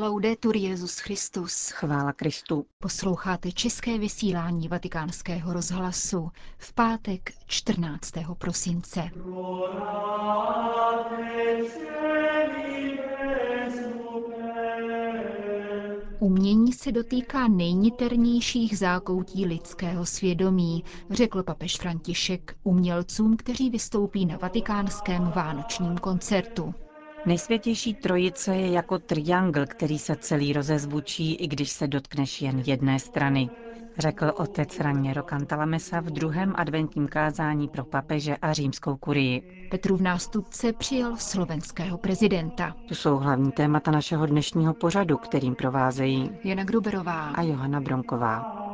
Laudetur Jezus Christus. Chvála Kristu. Posloucháte české vysílání Vatikánského rozhlasu v pátek 14. prosince. Umění se dotýká nejniternějších zákoutí lidského svědomí, řekl papež František umělcům, kteří vystoupí na vatikánském vánočním koncertu. Nejsvětější trojice je jako triangl, který se celý rozezvučí, i když se dotkneš jen jedné strany, řekl otec Raniero Cantalamessa v druhém adventním kázání pro papeže a římskou kurii. Petrův nástupce přijal slovenského prezidenta. To jsou hlavní témata našeho dnešního pořadu, kterým provázejí Jana Gruberová a Johana Bronková.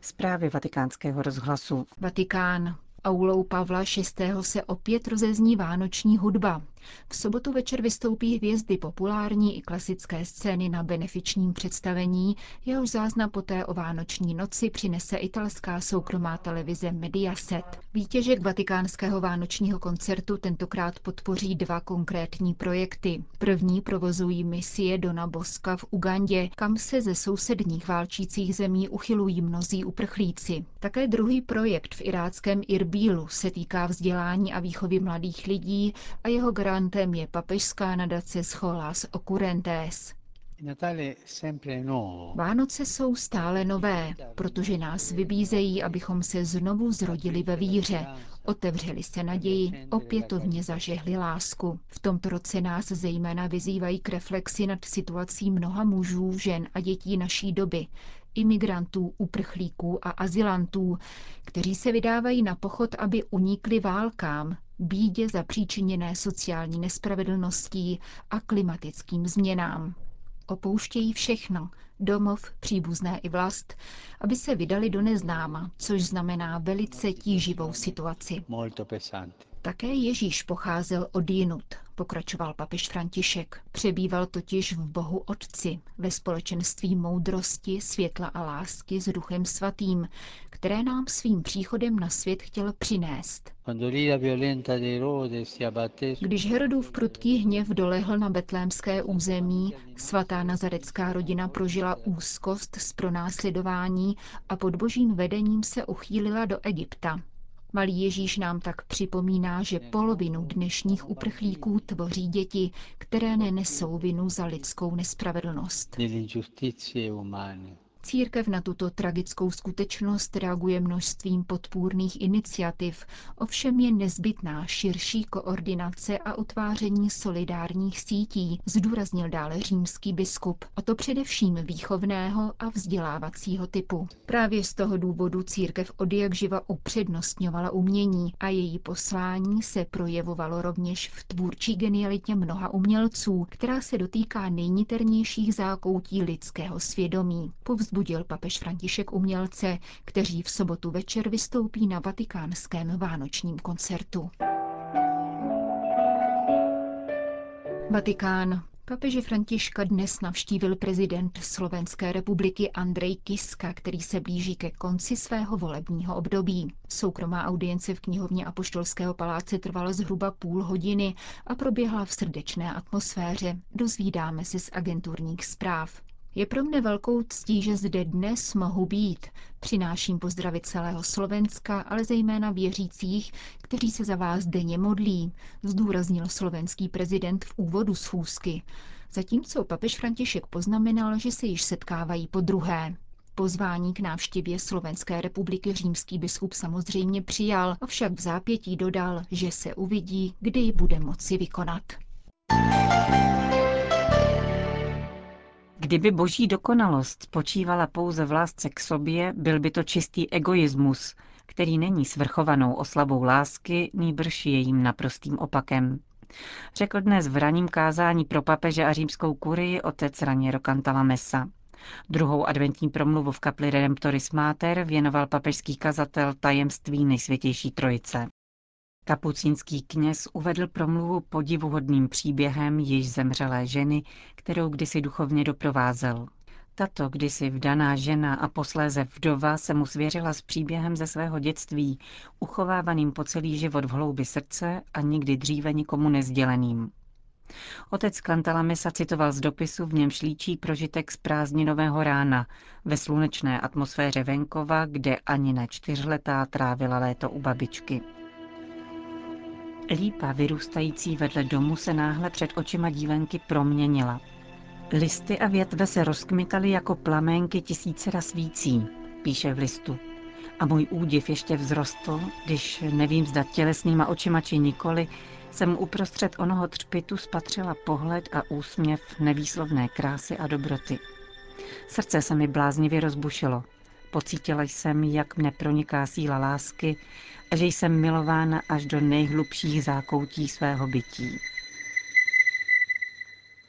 Zprávy vatikánského rozhlasu. Vatikán. Aulou Pavla VI. se opět rozezní vánoční hudba. V sobotu večer vystoupí hvězdy populární i klasické scény na benefičním představení, jehož záznam poté o vánoční noci přinese italská soukromá televize Mediaset. Výtěžek vatikánského vánočního koncertu tentokrát podpoří dva konkrétní projekty. První provozují misie Dona Boska v Ugandě, kam se ze sousedních válčících zemí uchylují mnozí uprchlíci. Také druhý projekt v iráckém Irbílu se týká vzdělání a výchovy mladých lidí a jeho garantem je papežská nadace Scholas Occurrentes. Vánoce jsou stále nové, protože nás vybízejí, abychom se znovu zrodili ve víře, otevřeli se naději, opětovně zažehli lásku. V tomto roce nás zejména vyzývají k reflexi nad situací mnoha mužů, žen a dětí naší doby, imigrantů, uprchlíků a azylantů, kteří se vydávají na pochod, aby unikli válkám, bídě zapříčiněné sociální nespravedlností a klimatickým změnám. Opouštějí všechno, domov, příbuzné i vlast, aby se vydali do neznáma, což znamená velice tíživou situaci. Také Ježíš pocházel od jinut, pokračoval papež František. Přebýval totiž v Bohu Otci, ve společenství moudrosti, světla a lásky s Duchem Svatým, které nám svým příchodem na svět chtěl přinést. Když Herodův prudký hněv dolehl na betlémské území, svatá nazarecká rodina prožila úzkost z pronásledování a pod božím vedením se uchýlila do Egypta, Malý Ježíš nám tak připomíná, že polovinu dnešních uprchlíků tvoří děti, které nenesou vinu za lidskou nespravedlnost. Církev na tuto tragickou skutečnost reaguje množstvím podpůrných iniciativ, ovšem je nezbytná širší koordinace a utváření solidárních sítí, zdůraznil dále římský biskup, a to především výchovného a vzdělávacího typu. Právě z toho důvodu církev od jak živa upřednostňovala umění a její poslání se projevovalo rovněž v tvůrčí genialitě mnoha umělců, která se dotýká nejniternějších zákoutí lidského svědomí. Povzbudila povzbudil papež František umělce, kteří v sobotu večer vystoupí na vatikánském vánočním koncertu. Vatikán. Papeže Františka dnes navštívil prezident Slovenské republiky Andrej Kiska, který se blíží ke konci svého volebního období. Soukromá audience v knihovně Apoštolského paláce trvala zhruba půl hodiny a proběhla v srdečné atmosféře. Dozvídáme se z agenturních zpráv. Je pro mne velkou ctí, že zde dnes mohu být. Přináším pozdravy celého Slovenska, ale zejména věřících, kteří se za vás denně modlí, zdůraznil slovenský prezident v úvodu schůzky. Zatímco papež František poznamenal, že se již setkávají po druhé. Pozvání k návštěvě Slovenské republiky římský biskup samozřejmě přijal, avšak v zápětí dodal, že se uvidí, kdy ji bude moci vykonat. Kdyby boží dokonalost spočívala pouze v lásce k sobě, byl by to čistý egoismus, který není svrchovanou oslavou lásky, nýbrž jejím naprostým opakem. Řekl dnes v raním kázání pro papeže a římskou kurii otec Raniero Cantalamessa. Druhou adventní promluvu v kapli Redemptoris Mater věnoval papežský kazatel tajemství nejsvětější trojice. Kapucínský kněz uvedl promluvu podivuhodným příběhem již zemřelé ženy, kterou kdysi duchovně doprovázel. Tato kdysi vdaná žena a posléze vdova se mu svěřila s příběhem ze svého dětství, uchovávaným po celý život v hloubi srdce a nikdy dříve nikomu nezděleným. Otec Kantalamesa citoval z dopisu, v němž líčí prožitek z prázdninového rána ve slunečné atmosféře venkova, kde ani ne čtyřletá trávila léto u babičky. Lípa vyrůstající vedle domu se náhle před očima dívenky proměnila. Listy a větve se rozkmitaly jako plaménky tisícera svící, píše v listu. A můj údiv ještě vzrostl, když, nevím zda tělesnýma očima či nikoli, jsem uprostřed onoho třpitu spatřila pohled a úsměv nevýslovné krásy a dobroty. Srdce se mi bláznivě rozbušilo. Pocítila jsem, jak mne proniká síla lásky a že jsem milována až do nejhlubších zákoutí svého bytí.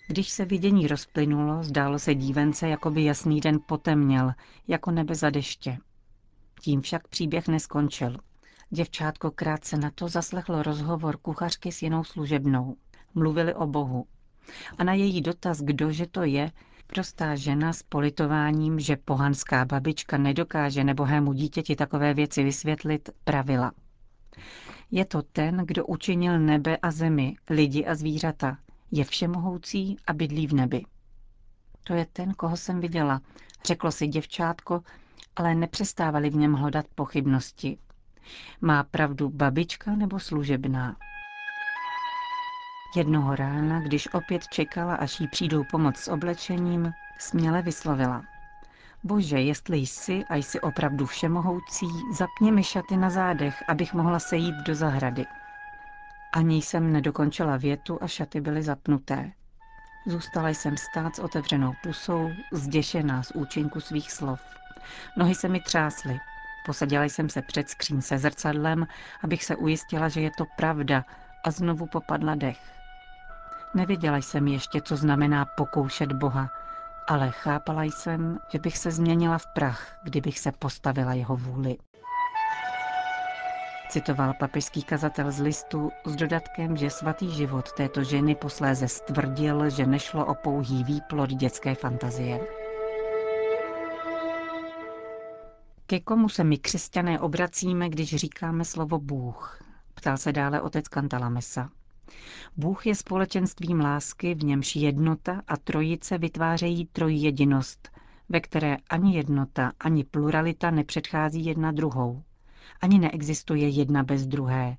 Když se vidění rozplynulo, zdálo se dívence, jako by jasný den potemněl, jako nebe za deště. Tím však příběh neskončil. Děvčátko krátce na to zaslechlo rozhovor kuchařky s jinou služebnou. Mluvili o Bohu. A na její dotaz, kdože to je, prostá žena s politováním, že pohanská babička nedokáže nebohému dítěti takové věci vysvětlit, pravila. Je to ten, kdo učinil nebe a zemi, lidi a zvířata. Je všemohoucí a bydlí v nebi. To je ten, koho jsem viděla, řeklo si děvčátko, ale nepřestávali v něm hledat pochybnosti. Má pravdu babička nebo služebná? Jednoho rána, když opět čekala, až jí přijdou pomoc s oblečením, směle vyslovila. Bože, jestli jsi a jsi opravdu všemohoucí, zapni mi šaty na zádech, abych mohla sejít do zahrady. Ani jsem nedokončila větu a šaty byly zapnuté. Zůstala jsem stát s otevřenou pusou, zděšená z účinku svých slov. Nohy se mi třásly. Posadila jsem se před skříň se zrcadlem, abych se ujistila, že je to pravda a znovu popadla dech. Nevěděla jsem ještě, co znamená pokoušet Boha, ale chápala jsem, že bych se změnila v prach, kdybych se postavila jeho vůli. Citoval papežský kazatel z listu s dodatkem, že svatý život této ženy posléze stvrdil, že nešlo o pouhý výplod dětské fantazie. Ke komu se my křesťané obracíme, když říkáme slovo Bůh? Ptal se dále otec Kantalamesa. Bůh je společenstvím lásky, v němž jednota a trojice vytvářejí trojjedinost, ve které ani jednota, ani pluralita nepředchází jedna druhou. Ani neexistuje jedna bez druhé.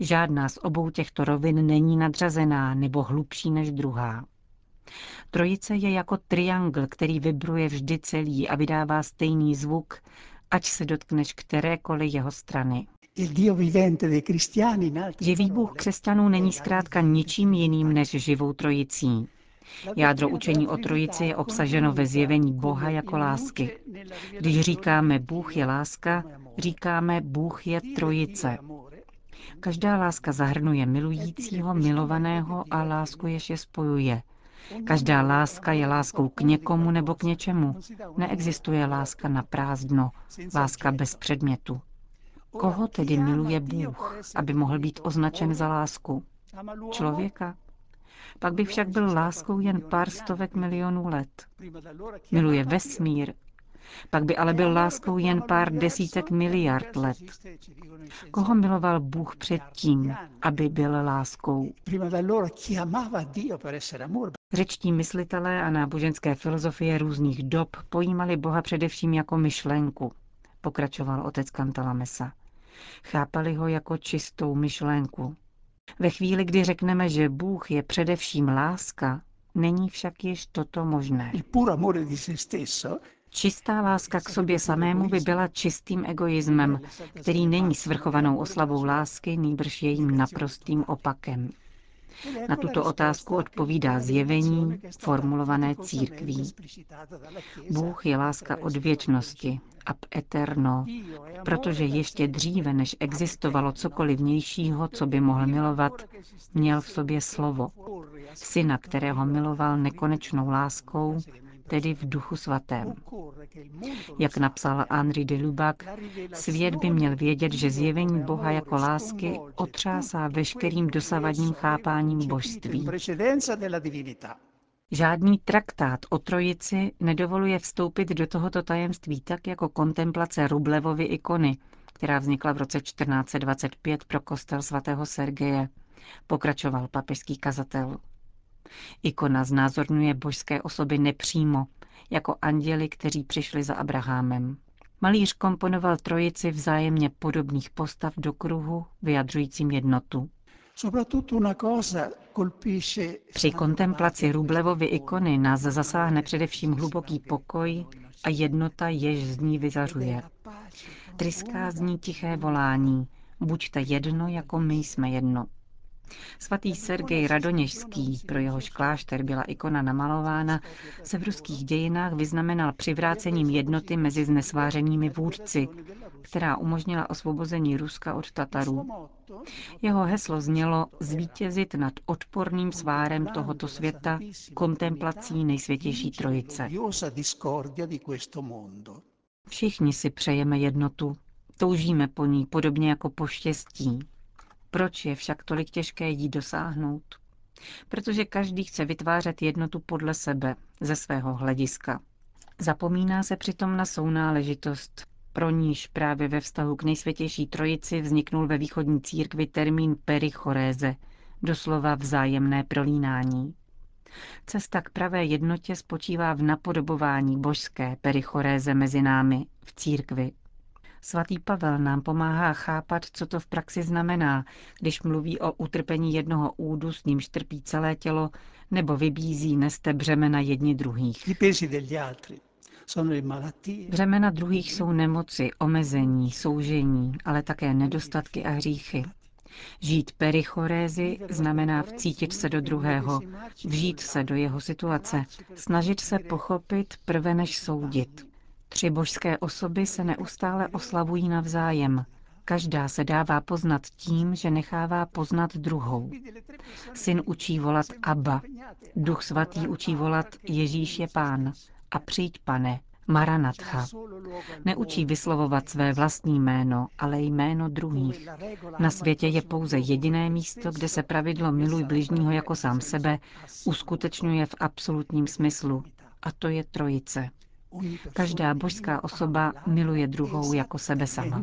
Žádná z obou těchto rovin není nadřazená nebo hlubší než druhá. Trojice je jako triangl, který vibruje vždy celý a vydává stejný zvuk, ať se dotkneš kterékoliv jeho strany. Živý Bůh křesťanů není zkrátka ničím jiným než živou trojicí. Jádro učení o trojici je obsaženo ve zjevení Boha jako lásky. Když říkáme Bůh je láska, říkáme Bůh je trojice. Každá láska zahrnuje milujícího, milovaného a lásku, jež je spojuje. Každá láska je láskou k někomu nebo k něčemu. Neexistuje láska na prázdno, láska bez předmětu. Koho tedy miluje Bůh, aby mohl být označen za lásku? Člověka? Pak by však byl láskou jen pár stovek milionů let. Miluje vesmír, pak by ale byl láskou jen pár desítek miliard let. Koho miloval Bůh předtím, aby byl láskou? Řečtí myslitelé a náboženské filozofie různých dob pojímali Boha především jako myšlenku, pokračoval otec Kantalamesa. Chápali ho jako čistou myšlenku. Ve chvíli, kdy řekneme, že Bůh je především láska, není však již toto možné. Čistá láska k sobě samému by byla čistým egoismem, který není svrchovanou oslavou lásky, nýbrž jejím naprostým opakem. Na tuto otázku odpovídá zjevení formulované církví. Bůh je láska od věčnosti, ab eterno, protože ještě dříve, než existovalo cokoliv vnějšího, co by mohl milovat, měl v sobě slovo. Syna, kterého miloval nekonečnou láskou, tedy v duchu svatém. Jak napsal Henri de Lubac, svět by měl vědět, že zjevení Boha jako lásky otřásá veškerým dosavadním chápáním božství. Žádný traktát o trojici nedovoluje vstoupit do tohoto tajemství tak jako kontemplace Rublevovy ikony, která vznikla v roce 1425 pro kostel svatého Sergeje, pokračoval papežský kazatel. Ikona znázorňuje božské osoby nepřímo, jako anděli, kteří přišli za Abrahamem. Malíř komponoval trojici vzájemně podobných postav do kruhu, vyjadřujícím jednotu. Při kontemplaci Rublevovy ikony nás zasáhne především hluboký pokoj a jednota, jež z ní vyzařuje. Tryská z ní tiché volání, buďte jedno, jako my jsme jedno. Svatý Sergej Radoněžský, pro jehož klášter byla ikona namalována, se v ruských dějinách vyznamenal přivrácením jednoty mezi znesvářenými vůdci, která umožnila osvobození Ruska od Tatarů. Jeho heslo znělo zvítězit nad odporným svárem tohoto světa kontemplací nejsvětější trojice. Všichni si přejeme jednotu, toužíme po ní podobně jako po štěstí. Proč je však tolik těžké jí dosáhnout? Protože každý chce vytvářet jednotu podle sebe, ze svého hlediska. Zapomíná se přitom na sounáležitost, pro níž právě ve vztahu k nejsvětější trojici vzniknul ve východní církvi termín perichoréze, doslova vzájemné prolínání. Cesta k pravé jednotě spočívá v napodobování božské perichoréze mezi námi v církvi. Svatý Pavel nám pomáhá chápat, co to v praxi znamená, když mluví o utrpení jednoho údu, s nímž trpí celé tělo, nebo vybízí neste břemena jedni druhých. Břemena druhých jsou nemoci, omezení, soužení, ale také nedostatky a hříchy. Žít perichorézy znamená vcítit se do druhého, vžít se do jeho situace, snažit se pochopit prve než soudit. Tři božské osoby se neustále oslavují navzájem. Každá se dává poznat tím, že nechává poznat druhou. Syn učí volat Abba, duch svatý učí volat Ježíš je pán a přijď pane, Maranatha. Neučí vyslovovat své vlastní jméno, ale jméno druhých. Na světě je pouze jediné místo, kde se pravidlo miluj bližního jako sám sebe uskutečňuje v absolutním smyslu, a to je trojice. Každá božská osoba miluje druhou jako sebe sama.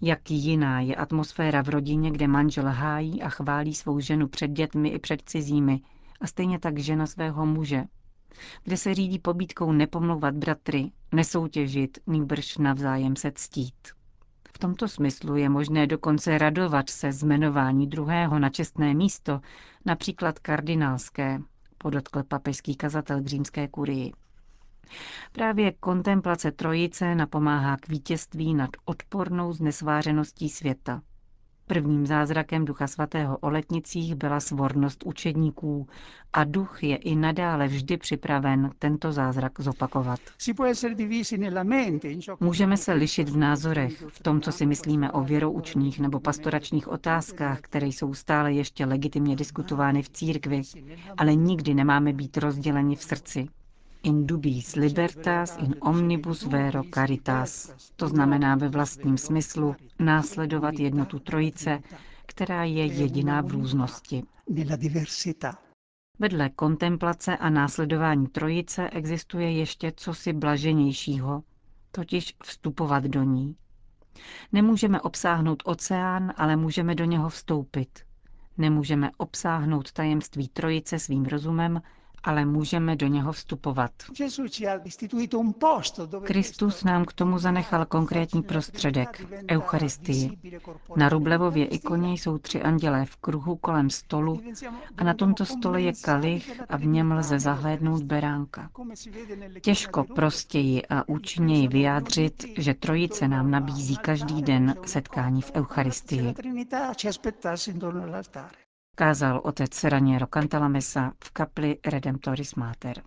Jak jiná je atmosféra v rodině, kde manžel hájí a chválí svou ženu před dětmi i před cizími, a stejně tak žena svého muže, kde se řídí pobídkou nepomlouvat bratry, nesoutěžit, nýbrž navzájem se ctít. V tomto smyslu je možné dokonce radovat se zmenování druhého na čestné místo, například kardinálské, podotkl papežský kazatel k římské kurii. Právě kontemplace trojice napomáhá k vítězství nad odpornou znesvářeností světa. Prvním zázrakem Ducha Svatého o letnicích byla svornost učedníků a duch je i nadále vždy připraven tento zázrak zopakovat. Můžeme se lišit v názorech, v tom, co si myslíme o věroučných nebo pastoračních otázkách, které jsou stále ještě legitimně diskutovány v církvi, ale nikdy nemáme být rozděleni v srdci. In dubis libertas in omnibus vero caritas. To znamená ve vlastním smyslu následovat jednotu trojice, která je jediná v různosti. Vedle kontemplace a následování trojice existuje ještě cosi blaženějšího, totiž vstupovat do ní. Nemůžeme obsáhnout oceán, ale můžeme do něho vstoupit. Nemůžeme obsáhnout tajemství trojice svým rozumem, ale můžeme do něho vstupovat. Kristus nám k tomu zanechal konkrétní prostředek, Eucharistii. Na Rublevově ikoně jsou tři andělé v kruhu kolem stolu a na tomto stole je kalich a v něm lze zahlédnout beránka. Těžko prostěji a účinněji vyjádřit, že trojice nám nabízí každý den setkání v Eucharistii kázal otec Raniero Cantalamessa v kapli Redemptoris Mater.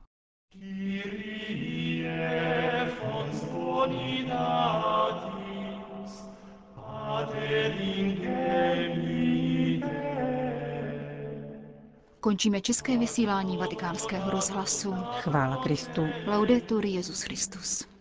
Končíme české vysílání vatikánského rozhlasu. Chvála Kristu. Laudetur Jezus Christus.